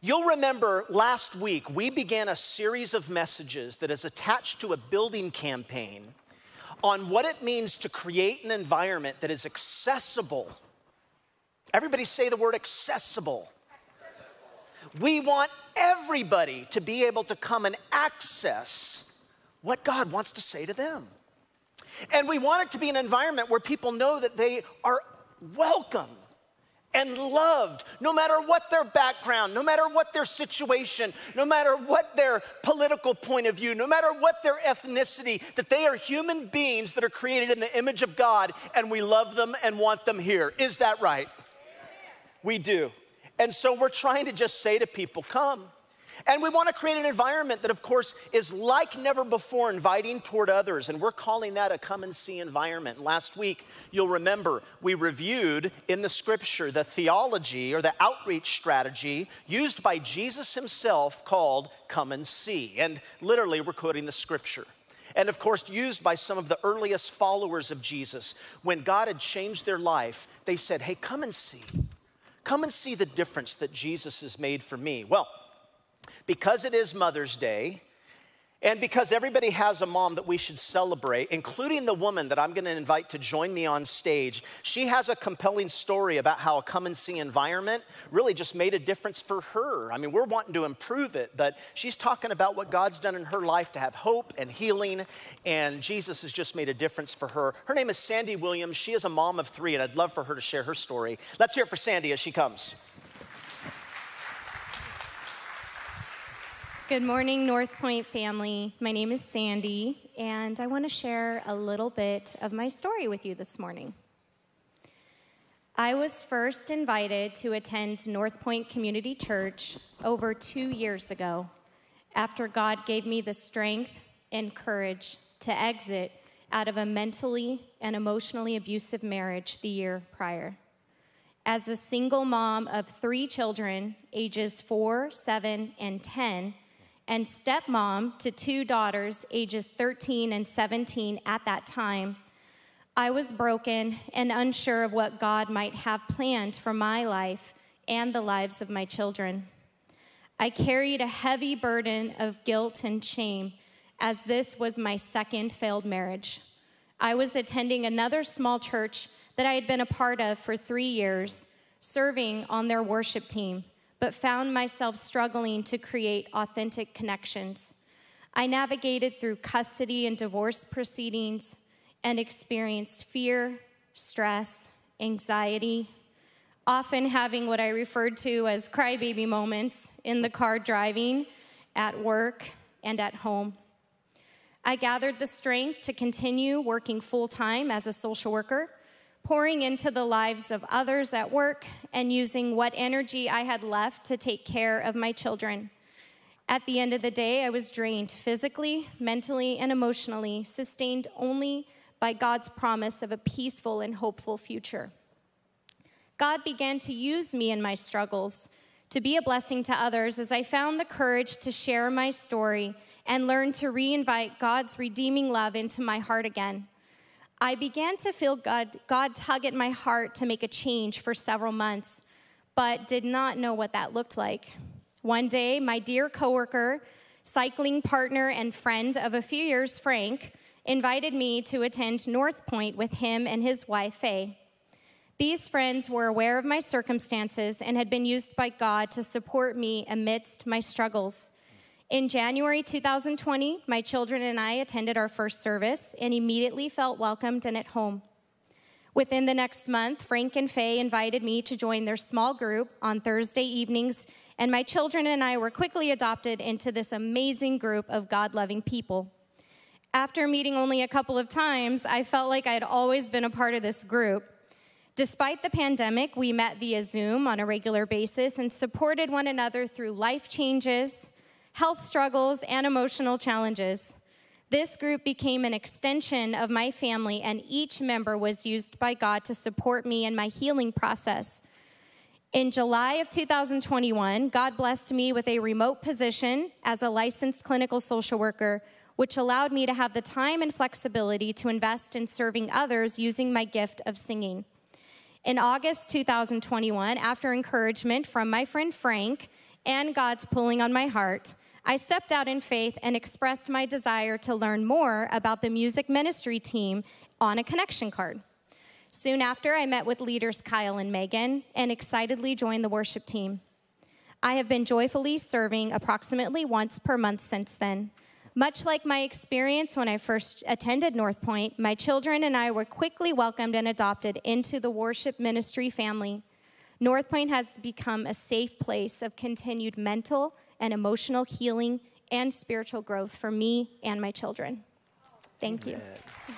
You'll remember last week we began a series of messages that is attached to a building campaign on what it means to create an environment that is accessible. Everybody say the word accessible. We want everybody to be able to come and access what God wants to say to them. And we want it to be an environment where people know that they are welcome and loved, no matter what their background, no matter what their situation, no matter what their political point of view, no matter what their ethnicity, that they are human beings that are created in the image of God and we love them and want them here. Is that right? We do. And so we're trying to just say to people, come. And we want to create an environment that, of course, is like never before, inviting toward others. And we're calling that a come and see environment. Last week, you'll remember, we reviewed in the scripture the theology or the outreach strategy used by Jesus himself called come and see. And literally, we're quoting the scripture and of course used by some of the earliest followers of Jesus. When God had changed their life, they said, Hey, come and see. Come and see the difference that Jesus has made for me. Well, because it is Mother's Day, and because everybody has a mom that we should celebrate, including the woman that I'm gonna invite to join me on stage, she has a compelling story about how a come and see environment really just made a difference for her. I mean, we're wanting to improve it, but she's talking about what God's done in her life to have hope and healing, and Jesus has just made a difference for her. Her name is Sandy Williams. She is a mom of three, and I'd love for her to share her story. Let's hear it for Sandy as she comes. Good morning, North Point family. My name is Sandy, and I want to share a little bit of my story with you this morning. I was first invited to attend North Point Community Church over two years ago after God gave me the strength and courage to exit out of a mentally and emotionally abusive marriage the year prior. As a single mom of three children, ages four, seven, and 10, and stepmom to two daughters, ages 13 and 17 at that time, I was broken and unsure of what God might have planned for my life and the lives of my children. I carried a heavy burden of guilt and shame as this was my second failed marriage. I was attending another small church that I had been a part of for three years, serving on their worship team but found myself struggling to create authentic connections. I navigated through custody and divorce proceedings and experienced fear, stress, anxiety, often having what I referred to as crybaby moments in the car driving, at work, and at home. I gathered the strength to continue working full time as a social worker pouring into the lives of others at work, and using what energy I had left to take care of my children. At the end of the day, I was drained physically, mentally, and emotionally, sustained only by God's promise of a peaceful and hopeful future. God began to use me in my struggles to be a blessing to others as I found the courage to share my story and learn to reinvite God's redeeming love into my heart again. I began to feel God, God tug at my heart to make a change for several months, but did not know what that looked like. One day, my dear coworker, cycling partner, and friend of a few years, Frank, invited me to attend North Point with him and his wife, Faye. These friends were aware of my circumstances and had been used by God to support me amidst my struggles. In January 2020, my children and I attended our first service and immediately felt welcomed and at home. Within the next month, Frank and Faye invited me to join their small group on Thursday evenings, and my children and I were quickly adopted into this amazing group of God loving people. After meeting only a couple of times, I felt like I had always been a part of this group. Despite the pandemic, we met via Zoom on a regular basis and supported one another through life changes health struggles, and emotional challenges. This group became an extension of my family, and each member was used by God to support me in my healing process. In July of 2021, God blessed me with a remote position as a licensed clinical social worker, which allowed me to have the time and flexibility to invest in serving others using my gift of singing. In August 2021, after encouragement from my friend Frank, and God's pulling on my heart, I stepped out in faith and expressed my desire to learn more about the music ministry team on a connection card. Soon after, I met with leaders Kyle and Megan and excitedly joined the worship team. I have been joyfully serving approximately once per month since then. Much like my experience when I first attended North Point, my children and I were quickly welcomed and adopted into the worship ministry family. North Point has become a safe place of continued mental and emotional healing and spiritual growth for me and my children. Thank Amen. you.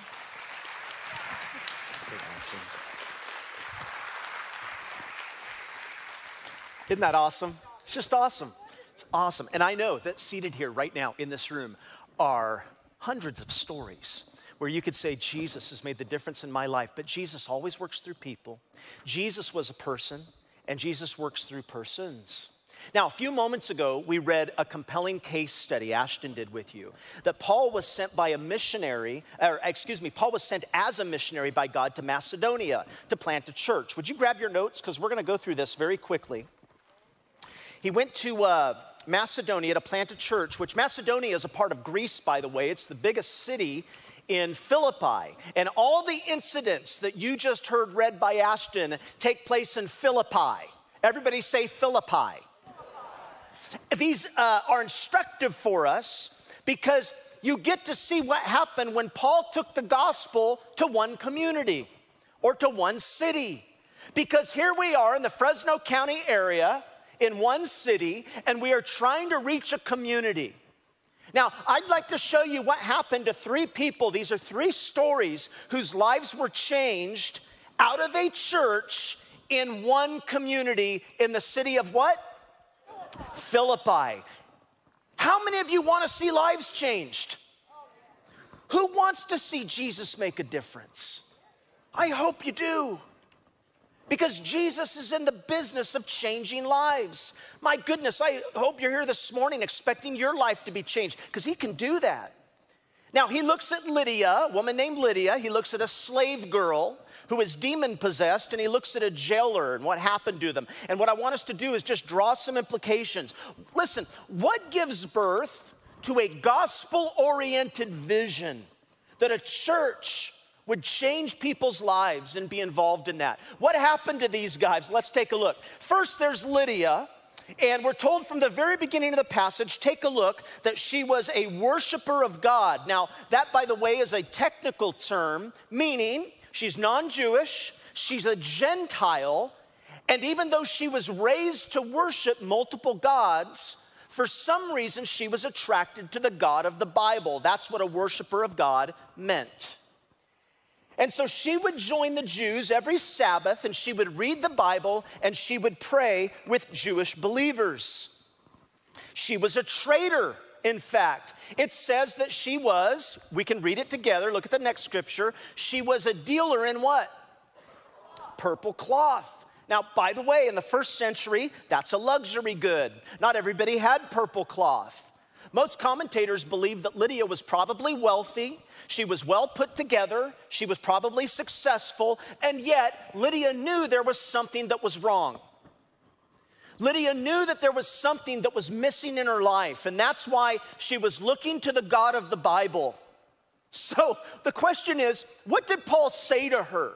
Isn't that awesome? It's just awesome. It's awesome. And I know that seated here right now in this room are hundreds of stories where you could say, Jesus has made the difference in my life. But Jesus always works through people. Jesus was a person, and Jesus works through persons. Now, a few moments ago, we read a compelling case study, Ashton did with you, that Paul was sent by a missionary, or excuse me, Paul was sent as a missionary by God to Macedonia to plant a church. Would you grab your notes? Because we're going to go through this very quickly. He went to uh, Macedonia to plant a church, which Macedonia is a part of Greece, by the way. It's the biggest city in Philippi. And all the incidents that you just heard read by Ashton take place in Philippi. Everybody say Philippi. These uh, are instructive for us because you get to see what happened when Paul took the gospel to one community or to one city. Because here we are in the Fresno County area, in one city, and we are trying to reach a community. Now, I'd like to show you what happened to three people. These are three stories whose lives were changed out of a church in one community in the city of what? Philippi. How many of you want to see lives changed? Who wants to see Jesus make a difference? I hope you do. Because Jesus is in the business of changing lives. My goodness, I hope you're here this morning expecting your life to be changed, because He can do that. Now, He looks at Lydia, a woman named Lydia. He looks at a slave girl who is demon possessed, and he looks at a jailer and what happened to them. And what I want us to do is just draw some implications. Listen, what gives birth to a gospel oriented vision that a church would change people's lives and be involved in that? What happened to these guys? Let's take a look. First, there's Lydia. And we're told from the very beginning of the passage, take a look, that she was a worshiper of God. Now, that, by the way, is a technical term, meaning She's non Jewish, she's a Gentile, and even though she was raised to worship multiple gods, for some reason she was attracted to the God of the Bible. That's what a worshiper of God meant. And so she would join the Jews every Sabbath and she would read the Bible and she would pray with Jewish believers. She was a traitor in fact. It says that she was, we can read it together, look at the next scripture. She was a dealer in what? Purple cloth. Now, by the way, in the first century, that's a luxury good. Not everybody had purple cloth. Most commentators believe that Lydia was probably wealthy, she was well put together, she was probably successful, and yet Lydia knew there was something that was wrong. Lydia knew that there was something that was missing in her life, and that's why she was looking to the God of the Bible. So the question is, what did Paul say to her?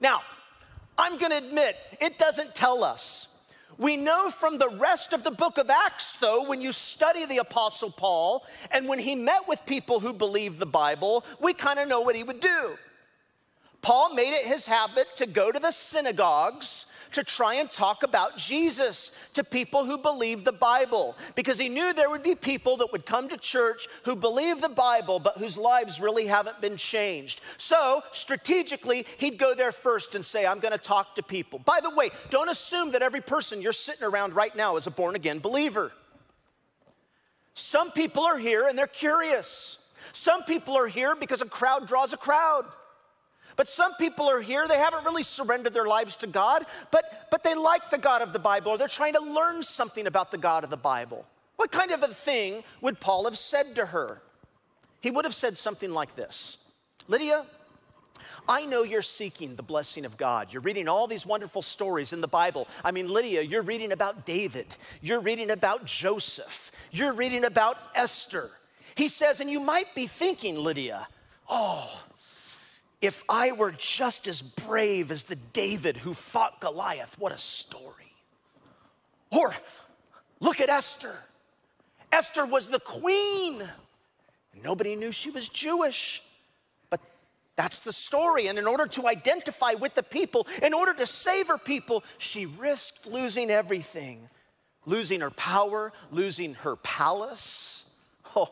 Now, I'm gonna admit, it doesn't tell us. We know from the rest of the book of Acts, though, when you study the Apostle Paul and when he met with people who believed the Bible, we kind of know what he would do. Paul made it his habit to go to the synagogues to try and talk about Jesus to people who believed the Bible because he knew there would be people that would come to church who believe the Bible but whose lives really haven't been changed. So, strategically, he'd go there first and say, I'm going to talk to people. By the way, don't assume that every person you're sitting around right now is a born again believer. Some people are here and they're curious. Some people are here because a crowd draws a crowd. But some people are here, they haven't really surrendered their lives to God, but, but they like the God of the Bible, or they're trying to learn something about the God of the Bible. What kind of a thing would Paul have said to her? He would have said something like this Lydia, I know you're seeking the blessing of God. You're reading all these wonderful stories in the Bible. I mean, Lydia, you're reading about David, you're reading about Joseph, you're reading about Esther. He says, and you might be thinking, Lydia, oh, if I were just as brave as the David who fought Goliath, what a story. Or look at Esther. Esther was the queen. Nobody knew she was Jewish. But that's the story. And in order to identify with the people, in order to save her people, she risked losing everything losing her power, losing her palace. Oh,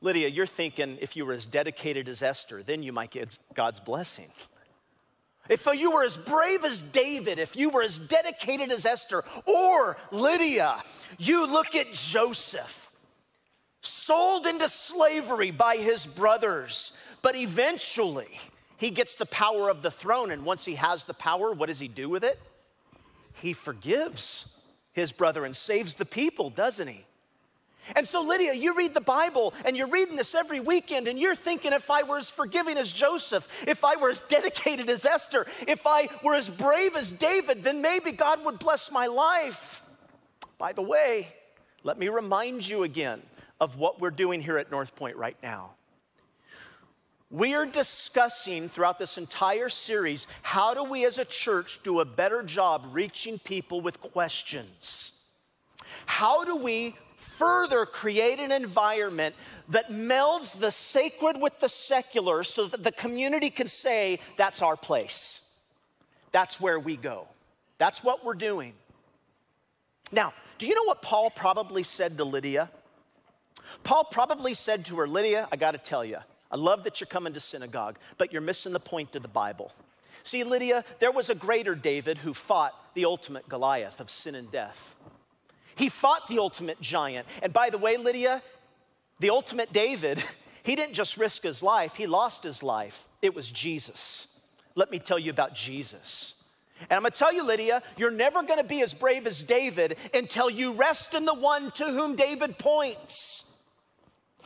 Lydia, you're thinking if you were as dedicated as Esther, then you might get God's blessing. If you were as brave as David, if you were as dedicated as Esther or Lydia, you look at Joseph sold into slavery by his brothers, but eventually he gets the power of the throne. And once he has the power, what does he do with it? He forgives his brother and saves the people, doesn't he? And so, Lydia, you read the Bible and you're reading this every weekend, and you're thinking, if I were as forgiving as Joseph, if I were as dedicated as Esther, if I were as brave as David, then maybe God would bless my life. By the way, let me remind you again of what we're doing here at North Point right now. We are discussing throughout this entire series how do we as a church do a better job reaching people with questions? How do we further create an environment that melds the sacred with the secular so that the community can say, that's our place? That's where we go. That's what we're doing. Now, do you know what Paul probably said to Lydia? Paul probably said to her, Lydia, I got to tell you, I love that you're coming to synagogue, but you're missing the point of the Bible. See, Lydia, there was a greater David who fought the ultimate Goliath of sin and death. He fought the ultimate giant. And by the way, Lydia, the ultimate David, he didn't just risk his life, he lost his life. It was Jesus. Let me tell you about Jesus. And I'm gonna tell you, Lydia, you're never gonna be as brave as David until you rest in the one to whom David points.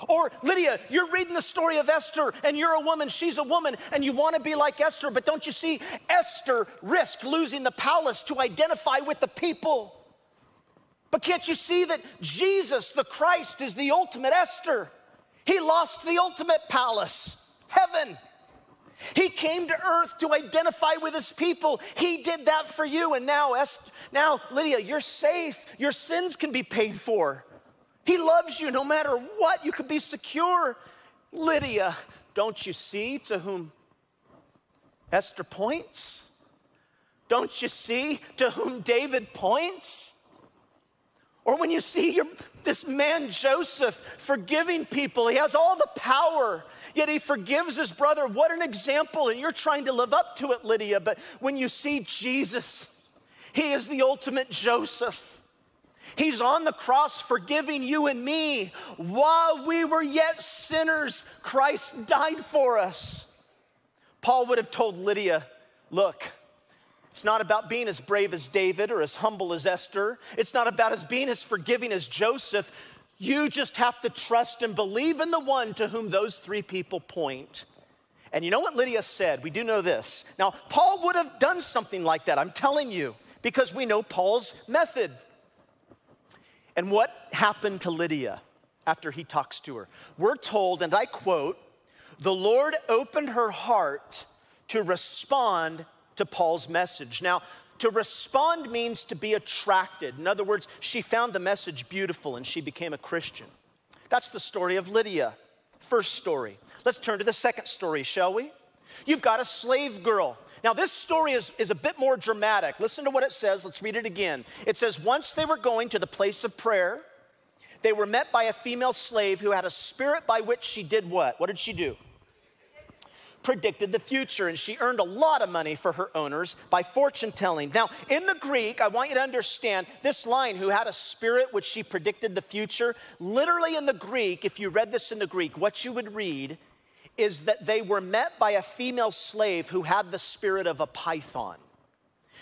Or, Lydia, you're reading the story of Esther and you're a woman, she's a woman, and you want to be like Esther, but don't you see, Esther risked losing the palace to identify with the people. But can't you see that Jesus, the Christ, is the ultimate Esther? He lost the ultimate palace, heaven. He came to earth to identify with his people. He did that for you. And now, Esther, now, Lydia, you're safe. Your sins can be paid for. He loves you no matter what. You could be secure. Lydia, don't you see to whom Esther points? Don't you see to whom David points? Or when you see your, this man Joseph forgiving people, he has all the power, yet he forgives his brother. What an example. And you're trying to live up to it, Lydia. But when you see Jesus, he is the ultimate Joseph. He's on the cross forgiving you and me. While we were yet sinners, Christ died for us. Paul would have told Lydia, Look, it's not about being as brave as David or as humble as Esther. It's not about us being as forgiving as Joseph. You just have to trust and believe in the one to whom those three people point. And you know what Lydia said? We do know this. Now, Paul would have done something like that, I'm telling you, because we know Paul's method. And what happened to Lydia after he talks to her? We're told, and I quote, the Lord opened her heart to respond to Paul's message. Now, to respond means to be attracted. In other words, she found the message beautiful and she became a Christian. That's the story of Lydia. First story. Let's turn to the second story, shall we? You've got a slave girl now, this story is, is a bit more dramatic. Listen to what it says. Let's read it again. It says, Once they were going to the place of prayer, they were met by a female slave who had a spirit by which she did what? What did she do? Predicted the future, and she earned a lot of money for her owners by fortune telling. Now, in the Greek, I want you to understand this line, who had a spirit which she predicted the future, literally in the Greek, if you read this in the Greek, what you would read is that they were met by a female slave who had the spirit of a python.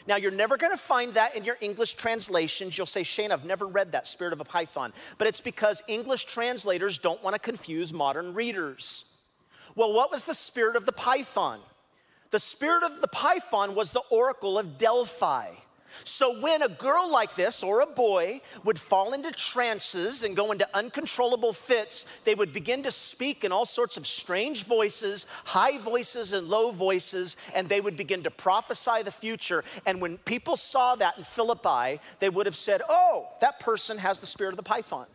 Now, you're never gonna find that in your English translations. You'll say, Shane, I've never read that spirit of a python. But it's because English translators don't wanna confuse modern readers. Well, what was the spirit of the python? The spirit of the python was the oracle of Delphi. So, when a girl like this or a boy would fall into trances and go into uncontrollable fits, they would begin to speak in all sorts of strange voices, high voices and low voices, and they would begin to prophesy the future. And when people saw that in Philippi, they would have said, Oh, that person has the spirit of the python.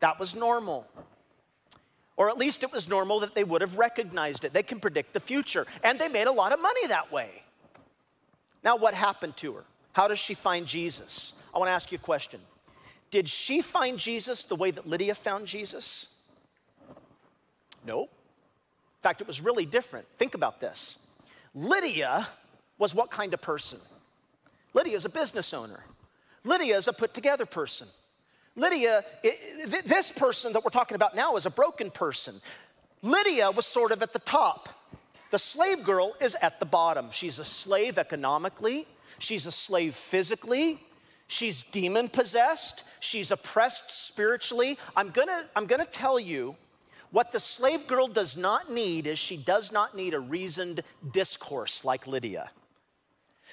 That was normal. Or at least it was normal that they would have recognized it. They can predict the future. And they made a lot of money that way. Now, what happened to her? How does she find Jesus? I want to ask you a question. Did she find Jesus the way that Lydia found Jesus? No. In fact, it was really different. Think about this. Lydia was what kind of person? Lydia is a business owner. Lydia is a put together person. Lydia, this person that we're talking about now is a broken person. Lydia was sort of at the top. The slave girl is at the bottom. She's a slave economically, She's a slave physically. She's demon possessed. She's oppressed spiritually. I'm gonna, I'm gonna tell you what the slave girl does not need is she does not need a reasoned discourse like Lydia.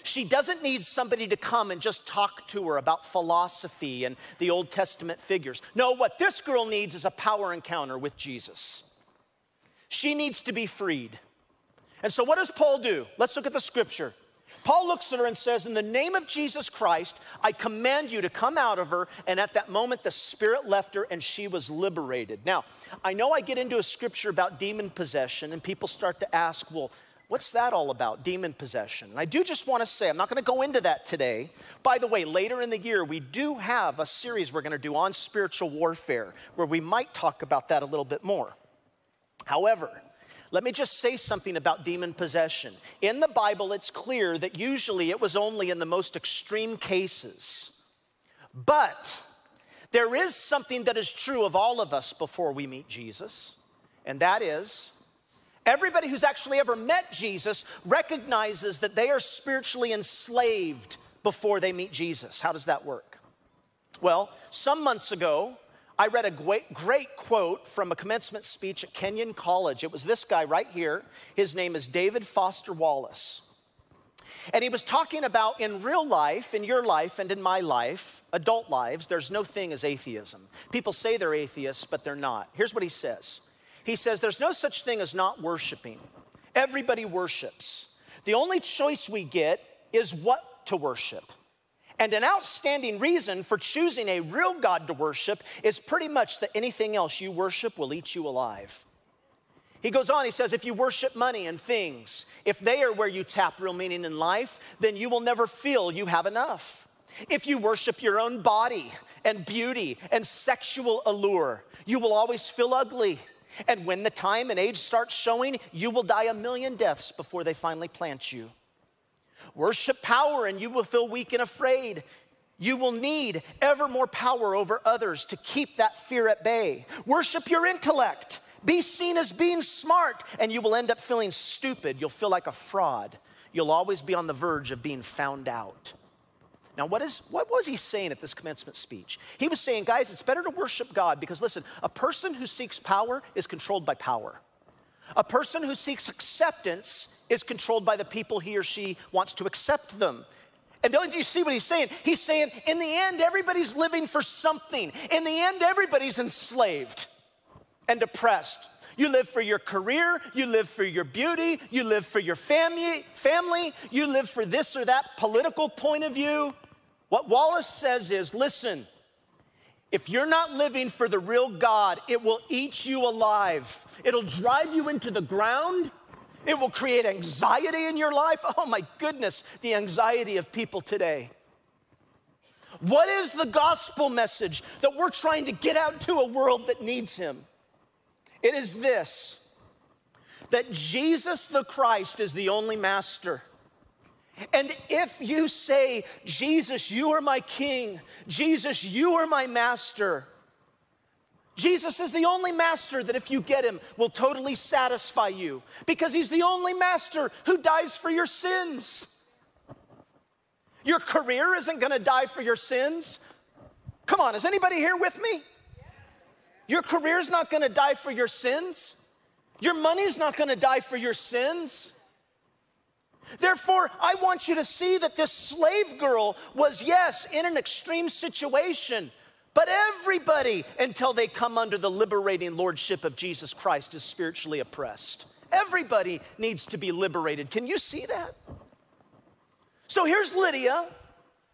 She doesn't need somebody to come and just talk to her about philosophy and the Old Testament figures. No, what this girl needs is a power encounter with Jesus. She needs to be freed. And so, what does Paul do? Let's look at the scripture. Paul looks at her and says, In the name of Jesus Christ, I command you to come out of her. And at that moment, the Spirit left her and she was liberated. Now, I know I get into a scripture about demon possession, and people start to ask, Well, what's that all about, demon possession? And I do just want to say, I'm not going to go into that today. By the way, later in the year, we do have a series we're going to do on spiritual warfare where we might talk about that a little bit more. However, let me just say something about demon possession. In the Bible, it's clear that usually it was only in the most extreme cases. But there is something that is true of all of us before we meet Jesus, and that is everybody who's actually ever met Jesus recognizes that they are spiritually enslaved before they meet Jesus. How does that work? Well, some months ago, I read a great, great quote from a commencement speech at Kenyon College. It was this guy right here. His name is David Foster Wallace. And he was talking about in real life, in your life, and in my life, adult lives, there's no thing as atheism. People say they're atheists, but they're not. Here's what he says He says, There's no such thing as not worshiping. Everybody worships. The only choice we get is what to worship. And an outstanding reason for choosing a real God to worship is pretty much that anything else you worship will eat you alive. He goes on, he says, if you worship money and things, if they are where you tap real meaning in life, then you will never feel you have enough. If you worship your own body and beauty and sexual allure, you will always feel ugly. And when the time and age starts showing, you will die a million deaths before they finally plant you. Worship power and you will feel weak and afraid. You will need ever more power over others to keep that fear at bay. Worship your intellect. Be seen as being smart, and you will end up feeling stupid. You'll feel like a fraud. You'll always be on the verge of being found out. Now, what, is, what was he saying at this commencement speech? He was saying, guys, it's better to worship God because listen, a person who seeks power is controlled by power. A person who seeks acceptance is controlled by the people he or she wants to accept them. And don't you see what he's saying? He's saying, in the end, everybody's living for something. In the end, everybody's enslaved and oppressed. You live for your career, you live for your beauty, you live for your family, family, you live for this or that political point of view. What Wallace says is, listen, if you're not living for the real God, it will eat you alive. It'll drive you into the ground it will create anxiety in your life. Oh my goodness, the anxiety of people today. What is the gospel message that we're trying to get out to a world that needs Him? It is this that Jesus the Christ is the only master. And if you say, Jesus, you are my king, Jesus, you are my master, Jesus is the only master that, if you get him, will totally satisfy you because he's the only master who dies for your sins. Your career isn't gonna die for your sins. Come on, is anybody here with me? Your career's not gonna die for your sins. Your money's not gonna die for your sins. Therefore, I want you to see that this slave girl was, yes, in an extreme situation, but everybody, until they come under the liberating lordship of Jesus Christ, is spiritually oppressed. Everybody needs to be liberated. Can you see that? So here's Lydia.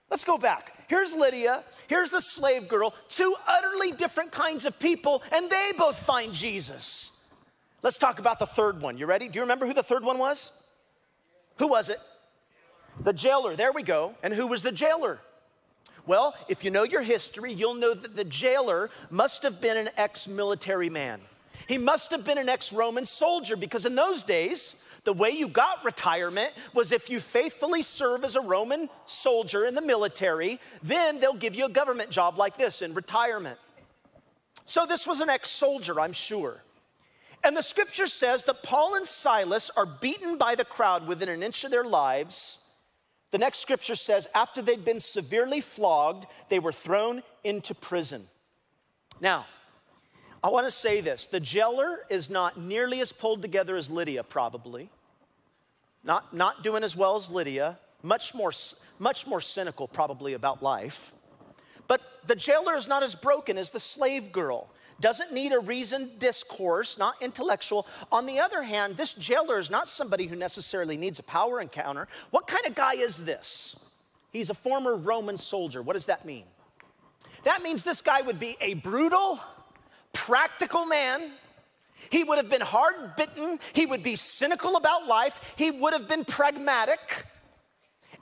Let's go back. Here's Lydia. Here's the slave girl. Two utterly different kinds of people, and they both find Jesus. Let's talk about the third one. You ready? Do you remember who the third one was? Who was it? The jailer. There we go. And who was the jailer? Well, if you know your history, you'll know that the jailer must have been an ex military man. He must have been an ex Roman soldier because in those days, the way you got retirement was if you faithfully serve as a Roman soldier in the military, then they'll give you a government job like this in retirement. So this was an ex soldier, I'm sure. And the scripture says that Paul and Silas are beaten by the crowd within an inch of their lives. The next scripture says, after they'd been severely flogged, they were thrown into prison. Now, I want to say this the jailer is not nearly as pulled together as Lydia, probably. Not, not doing as well as Lydia, much more, much more cynical, probably, about life. But the jailer is not as broken as the slave girl doesn't need a reasoned discourse, not intellectual. On the other hand, this jailer is not somebody who necessarily needs a power encounter. What kind of guy is this? He's a former Roman soldier. What does that mean? That means this guy would be a brutal, practical man. He would have been hard bitten. He would be cynical about life. He would have been pragmatic.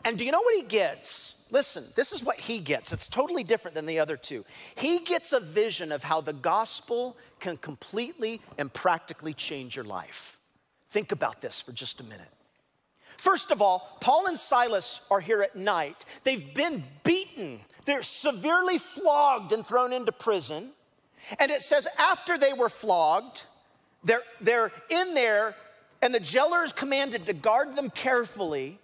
And do you know what he gets? Listen, this is what he gets. It's totally different than the other two. He gets a vision of how the gospel can completely and practically change your life. Think about this for just a minute. First of all, Paul and Silas are here at night. They've been beaten, they're severely flogged and thrown into prison. And it says, after they were flogged, they're, they're in there, and the jailer is commanded to guard them carefully.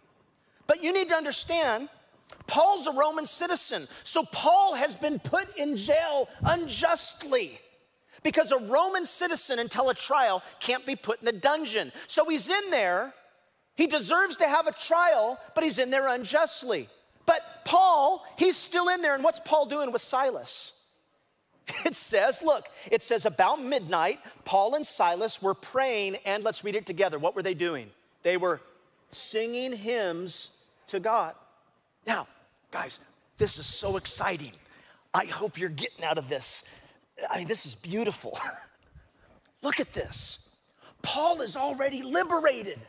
But you need to understand Paul's a Roman citizen, so Paul has been put in jail unjustly because a Roman citizen until a trial can't be put in the dungeon. So he's in there. He deserves to have a trial, but he's in there unjustly. But Paul, he's still in there. And what's Paul doing with Silas? It says, look, it says about midnight, Paul and Silas were praying, and let's read it together. What were they doing? They were singing hymns to God. Now, guys, this is so exciting. I hope you're getting out of this. I mean, this is beautiful. Look at this. Paul is already liberated.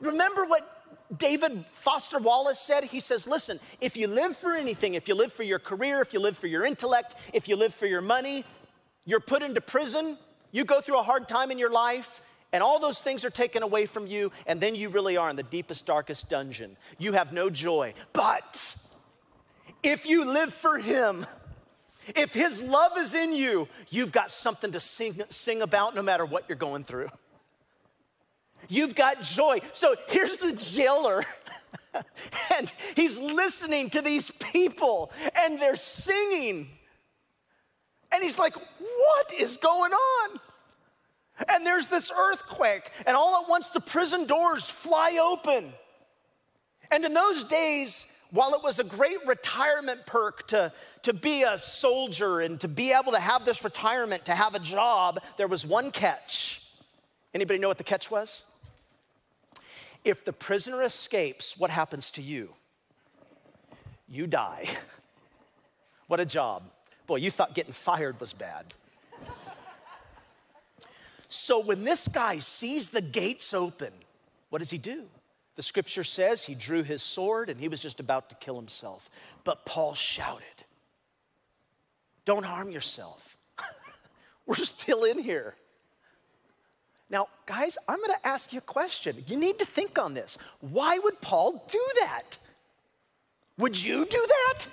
Remember what David Foster Wallace said? He says, Listen, if you live for anything, if you live for your career, if you live for your intellect, if you live for your money, you're put into prison, you go through a hard time in your life, and all those things are taken away from you, and then you really are in the deepest, darkest dungeon. You have no joy. But if you live for Him, if His love is in you, you've got something to sing, sing about no matter what you're going through. You've got joy. So here's the jailer. and he's listening to these people and they're singing. And he's like, What is going on? And there's this earthquake, and all at once the prison doors fly open. And in those days, while it was a great retirement perk to, to be a soldier and to be able to have this retirement, to have a job, there was one catch. Anybody know what the catch was? If the prisoner escapes, what happens to you? You die. what a job. Boy, you thought getting fired was bad. So when this guy sees the gates open, what does he do? The scripture says he drew his sword and he was just about to kill himself. But Paul shouted, Don't harm yourself. We're still in here. Now, guys, I'm gonna ask you a question. You need to think on this. Why would Paul do that? Would you do that?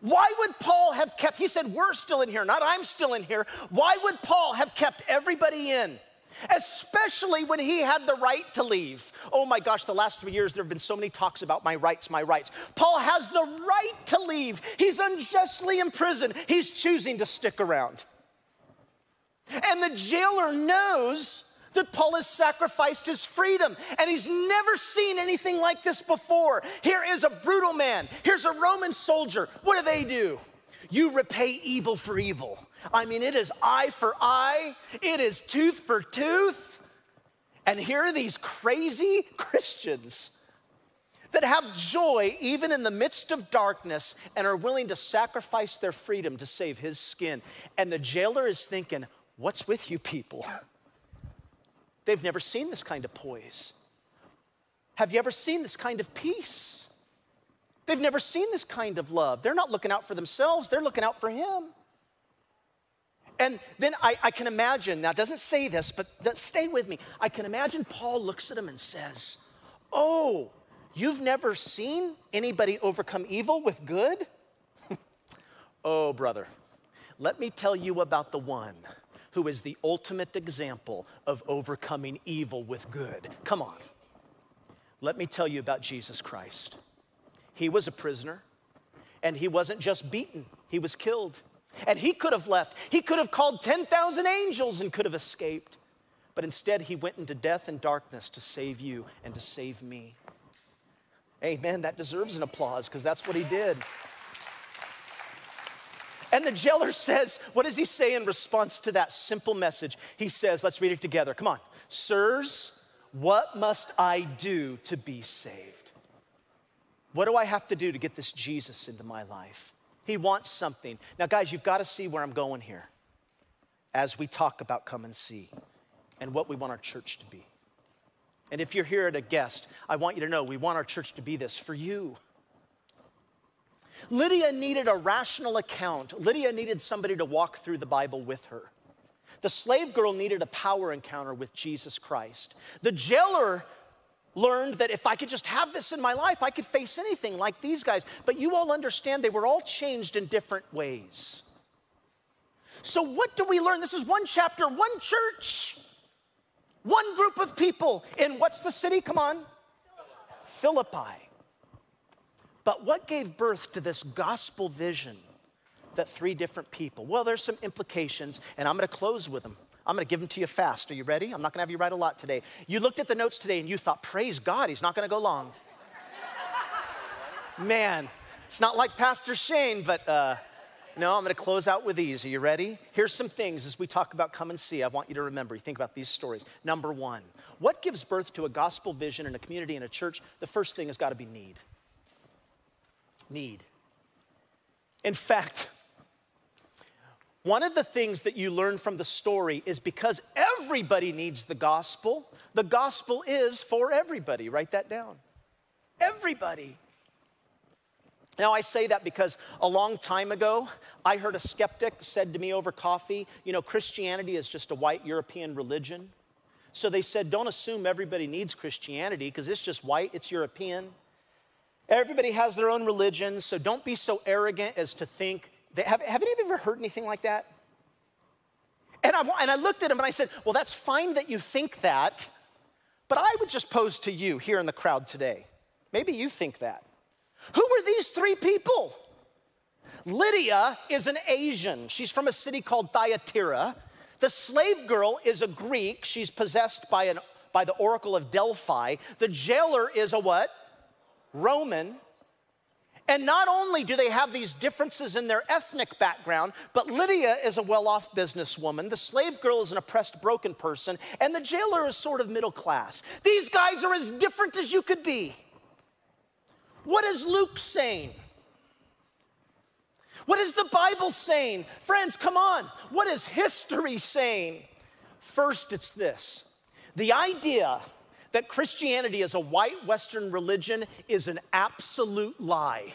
Why would Paul have kept, he said, we're still in here, not I'm still in here. Why would Paul have kept everybody in? Especially when he had the right to leave. Oh my gosh, the last three years there have been so many talks about my rights, my rights. Paul has the right to leave. He's unjustly imprisoned. He's choosing to stick around. And the jailer knows that Paul has sacrificed his freedom and he's never seen anything like this before. Here is a brutal man, here's a Roman soldier. What do they do? You repay evil for evil. I mean, it is eye for eye, it is tooth for tooth. And here are these crazy Christians that have joy even in the midst of darkness and are willing to sacrifice their freedom to save his skin. And the jailer is thinking, What's with you people? They've never seen this kind of poise. Have you ever seen this kind of peace? They've never seen this kind of love. They're not looking out for themselves, they're looking out for him. And then I, I, can imagine, now doesn't say this, but stay with me. I can imagine Paul looks at him and says, Oh, you've never seen anybody overcome evil with good? oh, brother, let me tell you about the one who is the ultimate example of overcoming evil with good. Come on. Let me tell you about Jesus Christ. He was a prisoner, and he wasn't just beaten, he was killed. And he could have left. He could have called 10,000 angels and could have escaped. But instead, he went into death and darkness to save you and to save me. Amen. That deserves an applause because that's what he did. And the jailer says, What does he say in response to that simple message? He says, Let's read it together. Come on. Sirs, what must I do to be saved? What do I have to do to get this Jesus into my life? He wants something. Now, guys, you've got to see where I'm going here as we talk about come and see and what we want our church to be. And if you're here at a guest, I want you to know we want our church to be this for you. Lydia needed a rational account. Lydia needed somebody to walk through the Bible with her. The slave girl needed a power encounter with Jesus Christ. The jailer learned that if I could just have this in my life, I could face anything like these guys. But you all understand they were all changed in different ways. So, what do we learn? This is one chapter, one church, one group of people in what's the city? Come on. Philippi. Philippi. But what gave birth to this gospel vision that three different people? Well, there's some implications, and I'm going to close with them. I'm going to give them to you fast. Are you ready? I'm not going to have you write a lot today. You looked at the notes today and you thought, praise God, he's not going to go long. Man, it's not like Pastor Shane, but uh, no, I'm going to close out with these. Are you ready? Here's some things as we talk about come and see. I want you to remember. You think about these stories. Number one, what gives birth to a gospel vision in a community and a church? The first thing has got to be need need. In fact, one of the things that you learn from the story is because everybody needs the gospel, the gospel is for everybody. Write that down. Everybody. Now, I say that because a long time ago, I heard a skeptic said to me over coffee, you know, Christianity is just a white European religion. So they said, don't assume everybody needs Christianity because it's just white, it's European. Everybody has their own religion, so don't be so arrogant as to think. That, have, have any of you ever heard anything like that? And I, and I looked at him and I said, Well, that's fine that you think that, but I would just pose to you here in the crowd today. Maybe you think that. Who were these three people? Lydia is an Asian. She's from a city called Thyatira. The slave girl is a Greek. She's possessed by, an, by the oracle of Delphi. The jailer is a what? Roman. And not only do they have these differences in their ethnic background, but Lydia is a well off businesswoman, the slave girl is an oppressed, broken person, and the jailer is sort of middle class. These guys are as different as you could be. What is Luke saying? What is the Bible saying? Friends, come on. What is history saying? First, it's this the idea that Christianity is a white Western religion is an absolute lie.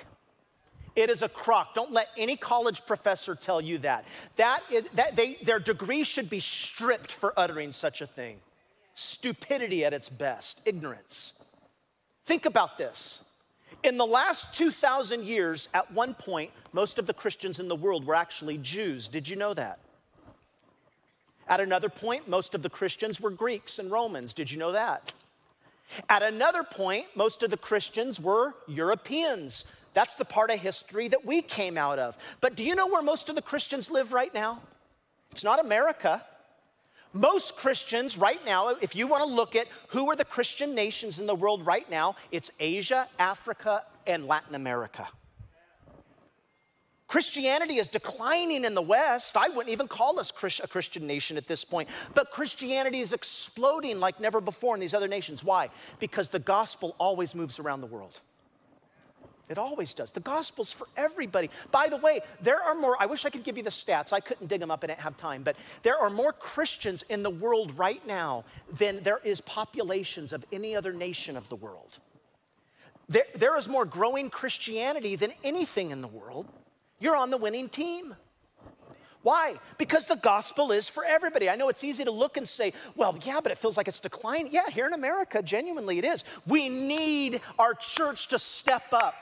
It is a crock. Don't let any college professor tell you that. That is that they their degree should be stripped for uttering such a thing. Stupidity at its best, ignorance. Think about this. In the last 2,000 years, at one point, most of the Christians in the world were actually Jews. Did you know that? At another point, most of the Christians were Greeks and Romans. Did you know that? At another point, most of the Christians were Europeans. That's the part of history that we came out of. But do you know where most of the Christians live right now? It's not America. Most Christians right now, if you want to look at who are the Christian nations in the world right now, it's Asia, Africa, and Latin America. Christianity is declining in the West. I wouldn't even call us a Christian nation at this point. But Christianity is exploding like never before in these other nations. Why? Because the gospel always moves around the world. It always does. The gospel's for everybody. By the way, there are more, I wish I could give you the stats. I couldn't dig them up, I didn't have time. But there are more Christians in the world right now than there is populations of any other nation of the world. There, there is more growing Christianity than anything in the world. You're on the winning team. Why? Because the gospel is for everybody. I know it's easy to look and say, well, yeah, but it feels like it's declining. Yeah, here in America, genuinely it is. We need our church to step up.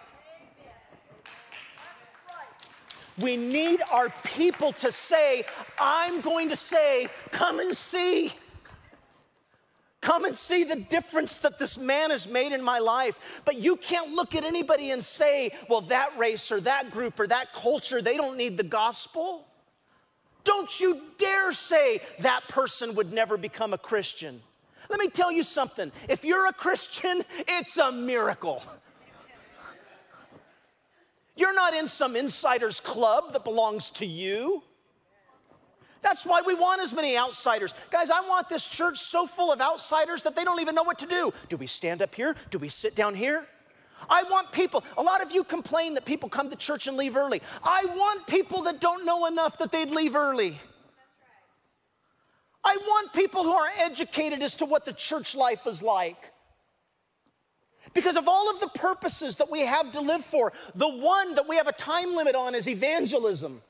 We need our people to say, I'm going to say, come and see. Come and see the difference that this man has made in my life. But you can't look at anybody and say, well, that race or that group or that culture, they don't need the gospel. Don't you dare say that person would never become a Christian. Let me tell you something. If you're a Christian, it's a miracle. You're not in some insider's club that belongs to you. That's why we want as many outsiders. Guys, I want this church so full of outsiders that they don't even know what to do. Do we stand up here? Do we sit down here? I want people, a lot of you complain that people come to church and leave early. I want people that don't know enough that they'd leave early. I want people who are educated as to what the church life is like. Because of all of the purposes that we have to live for, the one that we have a time limit on is evangelism.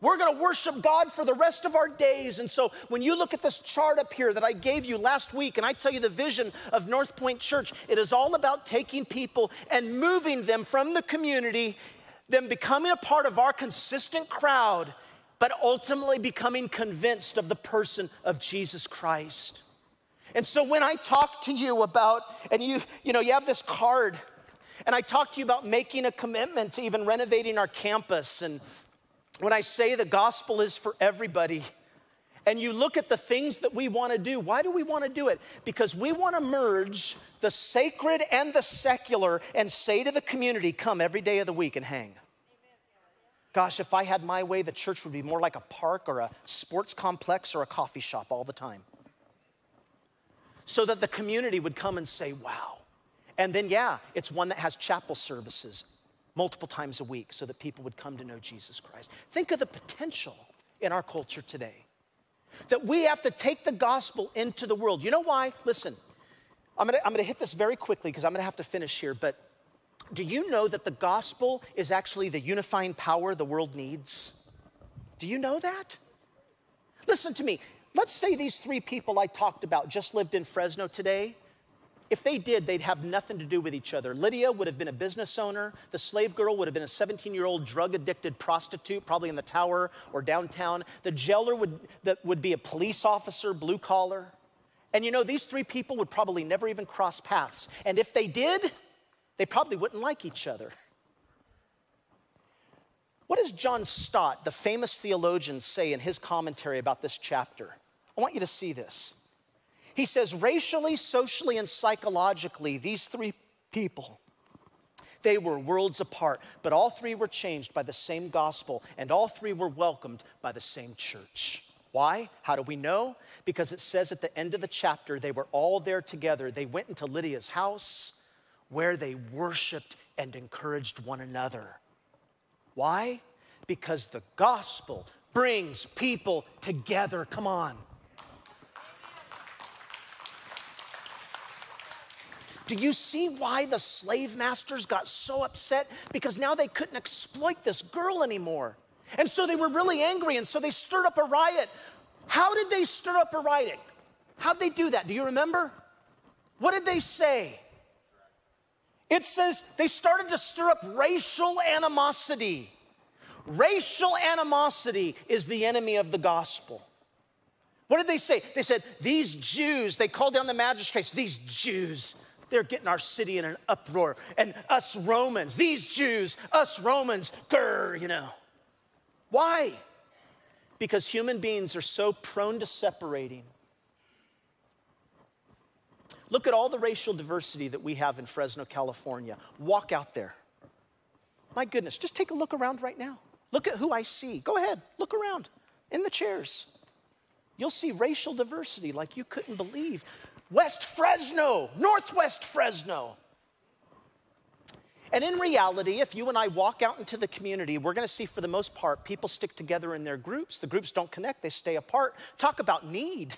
We're going to worship God for the rest of our days. And so when you look at this chart up here that I gave you last week, and I tell you the vision of North Point Church, it is all about taking people and moving them from the community, them becoming a part of our consistent crowd, but ultimately becoming convinced of the person of Jesus Christ. And so when I talk to you about, and you, you know, you have this card, and I talk to you about making a commitment to even renovating our campus and when I say the gospel is for everybody, and you look at the things that we want to do, why do we want to do it? Because we want to merge the sacred and the secular and say to the community, come every day of the week and hang. Gosh, if I had my way, the church would be more like a park or a sports complex or a coffee shop all the time. So that the community would come and say, wow. And then, yeah, it's one that has chapel services multiple times a week so that people would come to know Jesus Christ. Think of the potential in our culture today that we have to take the gospel into the world. You know why? Listen, I'm gonna, I'm gonna hit this very quickly because I'm gonna have to finish here, but do you know that the gospel is actually the unifying power the world needs? Do you know that? Listen to me. Let's say these three people I talked about just lived in Fresno today if they did, they'd have nothing to do with each other. Lydia would have been a business owner. The slave girl would have been a 17 year old drug addicted prostitute, probably in the tower or downtown. The jailer would, that would be a police officer, blue collar. And you know, these three people would probably never even cross paths. And if they did, they probably wouldn't like each other. What does John Stott, the famous theologian, say in his commentary about this chapter? I want you to see this. He says, racially, socially, and psychologically, these three people, they were worlds apart, but all three were changed by the same gospel, and all three were welcomed by the same church. Why? How do we know? Because it says at the end of the chapter, they were all there together. They went into Lydia's house where they worshiped and encouraged one another. Why? Because the gospel brings people together. Come on. Do you see why the slave masters got so upset? Because now they couldn't exploit this girl anymore. And so they were really angry, and so they stirred up a riot. How did they stir up a riot? How'd they do that? Do you remember? What did they say? It says they started to stir up racial animosity. Racial animosity is the enemy of the gospel. What did they say? They said, These Jews, they called down the magistrates, these Jews, they're getting our city in an uproar. And us Romans, these Jews, us Romans, grr, you know. Why? because human beings are so prone to separating. Look at all the racial diversity that we have in Fresno, California. Walk out there. My goodness, just take a look around right now. Look at who I see. Go ahead, look around in the chairs. You'll see racial diversity like you couldn't believe. West Fresno, Northwest Fresno. And in reality, if you and I walk out into the community, we're gonna see for the most part, people stick together in their groups. The groups don't connect, they stay apart. Talk about need.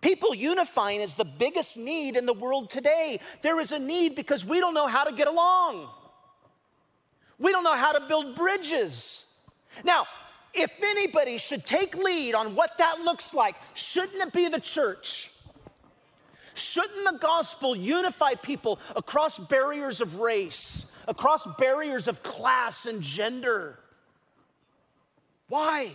People unifying is the biggest need in the world today. There is a need because we don't know how to get along. We don't know how to build bridges. Now, if anybody should take lead on what that looks like, shouldn't it be the church? Shouldn't the gospel unify people across barriers of race, across barriers of class and gender? Why?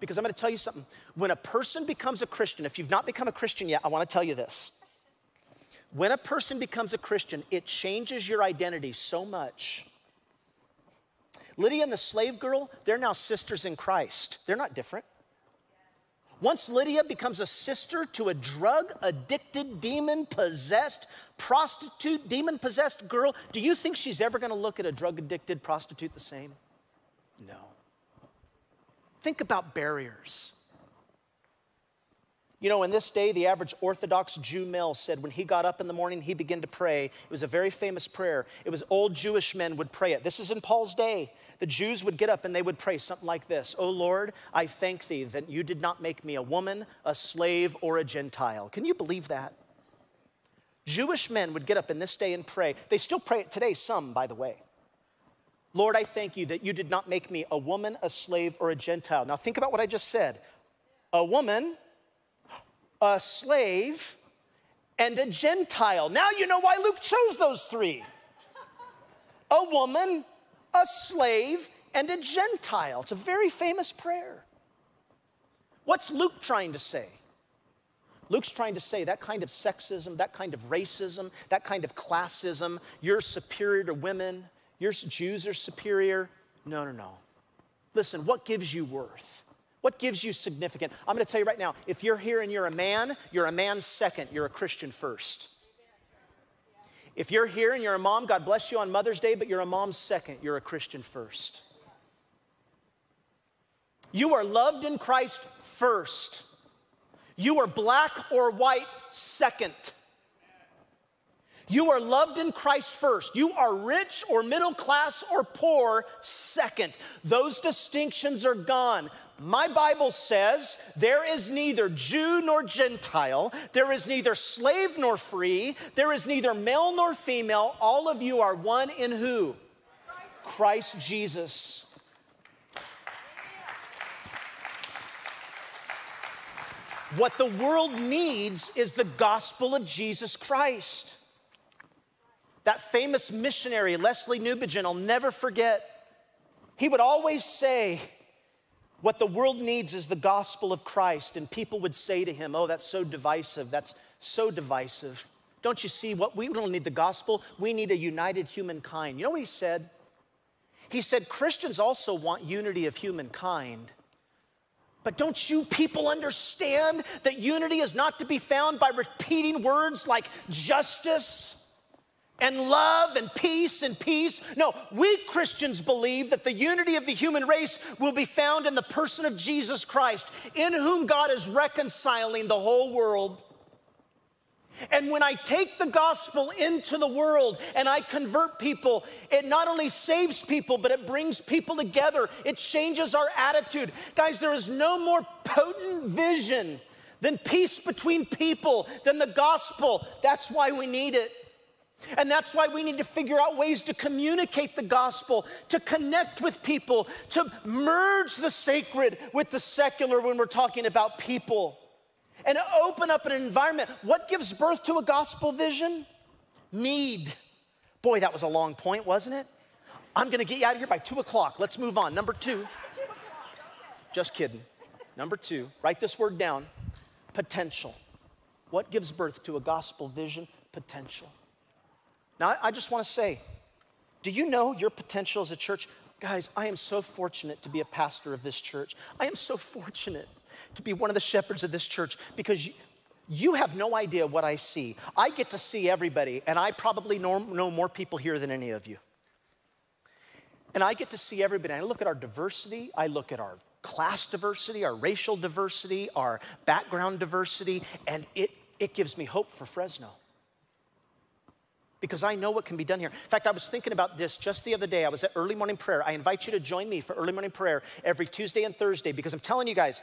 Because I'm going to tell you something. When a person becomes a Christian, if you've not become a Christian yet, I want to tell you this. When a person becomes a Christian, it changes your identity so much. Lydia and the slave girl, they're now sisters in Christ. They're not different. Once Lydia becomes a sister to a drug addicted, demon possessed, prostitute, demon possessed girl, do you think she's ever gonna look at a drug addicted prostitute the same? No. Think about barriers. You know, in this day, the average Orthodox Jew male said when he got up in the morning, he began to pray. It was a very famous prayer. It was old Jewish men would pray it. This is in Paul's day the Jews would get up and they would pray something like this Oh Lord, I thank thee that you did not make me a woman, a slave, or a Gentile. Can you believe that? Jewish men would get up in this day and pray. They still pray it today, some, by the way. Lord, I thank you that you did not make me a woman, a slave, or a Gentile. Now think about what I just said a woman, a slave, and a Gentile. Now you know why Luke chose those three. A woman, a slave, and a Gentile. It's a very famous prayer. What's Luke trying to say? Luke's trying to say that kind of sexism, that kind of racism, that kind of classism, you're superior to women, your Jews are superior. No, no, no. Listen, what gives you worth? What gives you significance? I'm going to tell you right now if you're here and you're a man, you're a man second, you're a Christian first. If you're here and you're a mom, God bless you on Mother's Day, but you're a mom second, you're a Christian first. You are loved in Christ first. You are black or white second. You are loved in Christ first. You are rich or middle class or poor second. Those distinctions are gone. My Bible says there is neither Jew nor Gentile, there is neither slave nor free, there is neither male nor female. All of you are one in who? Christ Jesus. What the world needs is the gospel of Jesus Christ. That famous missionary, Lesslie Newbigin, I'll never forget. He would always say, what the world needs is the gospel of Christ. And people would say to him, Oh, that's so divisive. That's so divisive. Don't you see what we don't need the gospel? We need a united humankind. You know what he said? He said, Christians also want unity of humankind. But don't you people understand that unity is not to be found by repeating words like justice and love and peace and peace. No, we Christians believe that the unity of the human race will be found in the person of Jesus Christ, in whom God is reconciling the whole world. And when I take the gospel into the world and I convert people, it not only saves people, but it brings people together. It changes our attitude. Guys, there is no more potent vision than peace between people, than the gospel. That's why we need it. And that's why we need to figure out ways to communicate the gospel, to connect with people, to merge the sacred with the secular when we're talking about people, and open up an environment. What gives birth to a gospel vision? Need. Boy, that was a long point, wasn't it? I'm gonna get you out of here by two o'clock. Let's move on. Number two. Just kidding. Number two, write this word down potential. What gives birth to a gospel vision? Potential. Now, I just want to say, do you know your potential as a church? guys, I am so fortunate to be a pastor of this church. I am so fortunate to be one of the shepherds of this church because you, you have no idea what I see. I get to see everybody, and I probably know, know more people here than any of you. And I get to see everybody. I look at our diversity, I look at our class diversity, our racial diversity, our background diversity, and it, it gives me hope for Fresno. Because I know what can be done here. In fact, I was thinking about this just the other day. I was at early morning prayer. I invite you to join me for early morning prayer every Tuesday and Thursday because I'm telling you guys,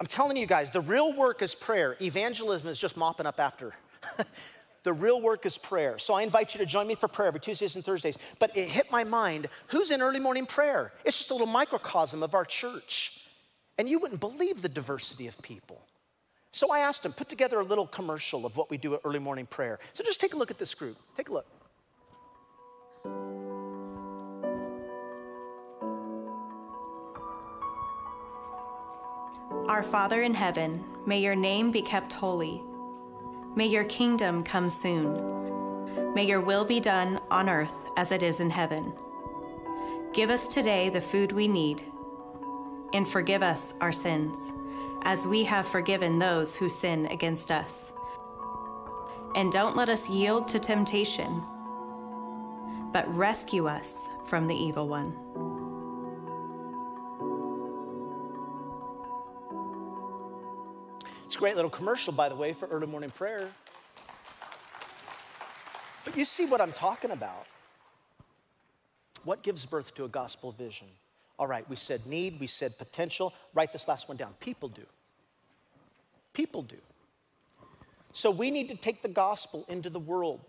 I'm telling you guys, the real work is prayer. Evangelism is just mopping up after. the real work is prayer. So I invite you to join me for prayer every Tuesdays and Thursdays. But it hit my mind who's in early morning prayer? It's just a little microcosm of our church. And you wouldn't believe the diversity of people. So I asked him, put together a little commercial of what we do at early morning prayer. So just take a look at this group. Take a look. Our Father in heaven, may your name be kept holy. May your kingdom come soon. May your will be done on earth as it is in heaven. Give us today the food we need, and forgive us our sins, as we have forgiven those who sin against us. And don't let us yield to temptation, but rescue us from the evil one. It's a great little commercial, by the way, for early morning prayer. But you see what I'm talking about. What gives birth to a gospel vision? All right, we said need, we said potential. Write this last one down. People do. People do. So we need to take the gospel into the world.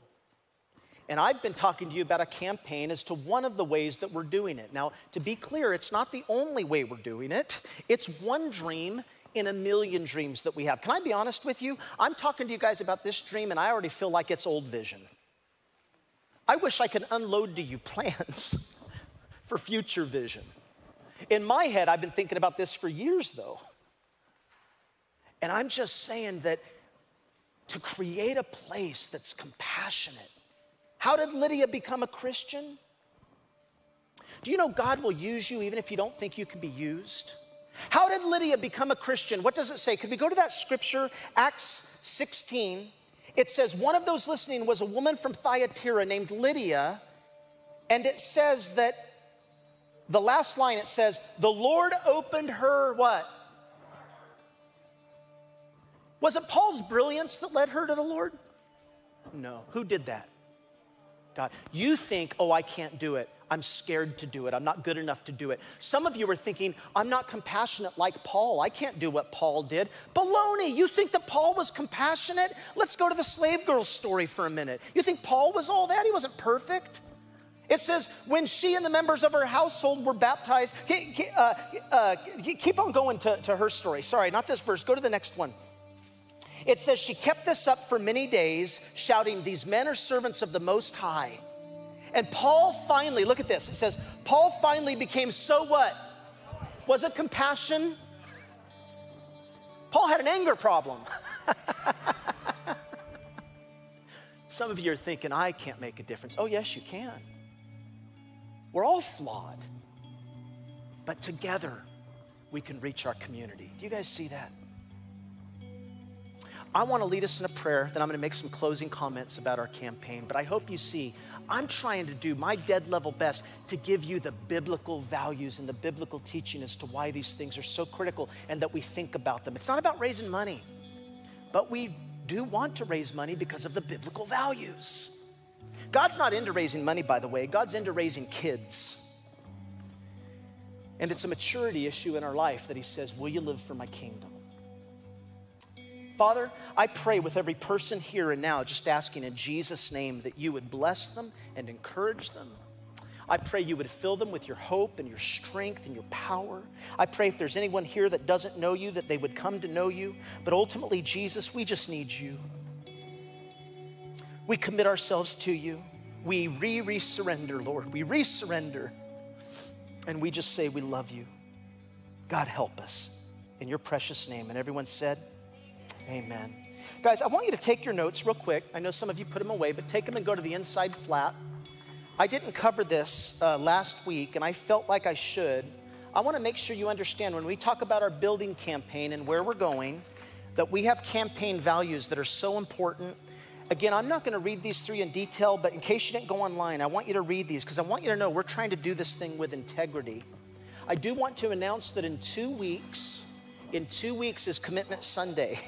And I've been talking to you about a campaign as to one of the ways that we're doing it. Now, to be clear, it's not the only way we're doing it, it's one dream in a million dreams that we have. Can I be honest with you? I'm talking to you guys about this dream, and I already feel like it's old vision. I wish I could unload to you plans for future vision. In my head, I've been thinking about this for years, though. And I'm just saying that to create a place that's compassionate. How did Lydia become a Christian? Do you know God will use you even if you don't think you can be used? How did Lydia become a Christian? What does it say? Could we go to that scripture, Acts 16? It says, one of those listening was a woman from Thyatira named Lydia. And it says that the last line, it says, the Lord opened her what? Was it Paul's brilliance that led her to the Lord? No. Who did that? God. You think, oh, I can't do it. I'm scared to do it. I'm not good enough to do it. Some of you are thinking, I'm not compassionate like Paul. I can't do what Paul did. Baloney. You think that Paul was compassionate? Let's go to the slave girl story for a minute. You think Paul was all that? He wasn't perfect. It says, when she and the members of her household were baptized, uh, uh, keep on going to, to her story. Sorry, not this verse. Go to the next one. It says, she kept this up for many days, shouting, These men are servants of the Most High. And Paul finally, look at this. It says, Paul finally became so what? Was it compassion? Paul had an anger problem. Some of you are thinking, I can't make a difference. Oh, yes, you can. We're all flawed. But together, we can reach our community. Do you guys see that? I want to lead us in a prayer, then I'm going to make some closing comments about our campaign. But I hope you see I'm trying to do my dead level best to give you the biblical values and the biblical teaching as to why these things are so critical and that we think about them. It's not about raising money, but we do want to raise money because of the biblical values. God's not into raising money, by the way, God's into raising kids. And it's a maturity issue in our life that He says, Will you live for my kingdom? Father, I pray with every person here and now, just asking in Jesus' name that you would bless them and encourage them. I pray you would fill them with your hope and your strength and your power. I pray if there's anyone here that doesn't know you, that they would come to know you. But ultimately, Jesus, we just need you. We commit ourselves to you. We re re surrender, Lord. We re surrender. And we just say we love you. God, help us. In your precious name. And everyone said, Amen. Guys, I want you to take your notes real quick. I know some of you put them away, but take them and go to the inside flat. I didn't cover this uh, last week, and I felt like I should. I want to make sure you understand when we talk about our building campaign and where we're going, that we have campaign values that are so important. Again, I'm not going to read these three in detail, but in case you didn't go online, I want you to read these because I want you to know we're trying to do this thing with integrity. I do want to announce that in two weeks, in two weeks is Commitment Sunday.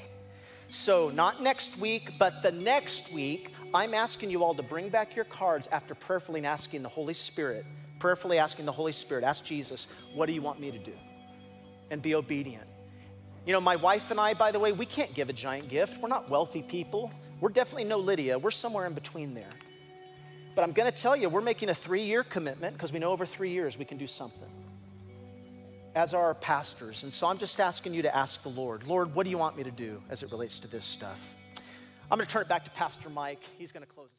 So, not next week, but the next week, I'm asking you all to bring back your cards after prayerfully asking the Holy Spirit, prayerfully asking the Holy Spirit, ask Jesus, what do you want me to do? And be obedient. You know, my wife and I, by the way, we can't give a giant gift. We're not wealthy people. We're definitely no Lydia. We're somewhere in between there. But I'm going to tell you, we're making a three year commitment because we know over three years we can do something as our pastors. And so I'm just asking you to ask the Lord, Lord, what do you want me to do as it relates to this stuff? I'm going to turn it back to Pastor Mike. He's going to close.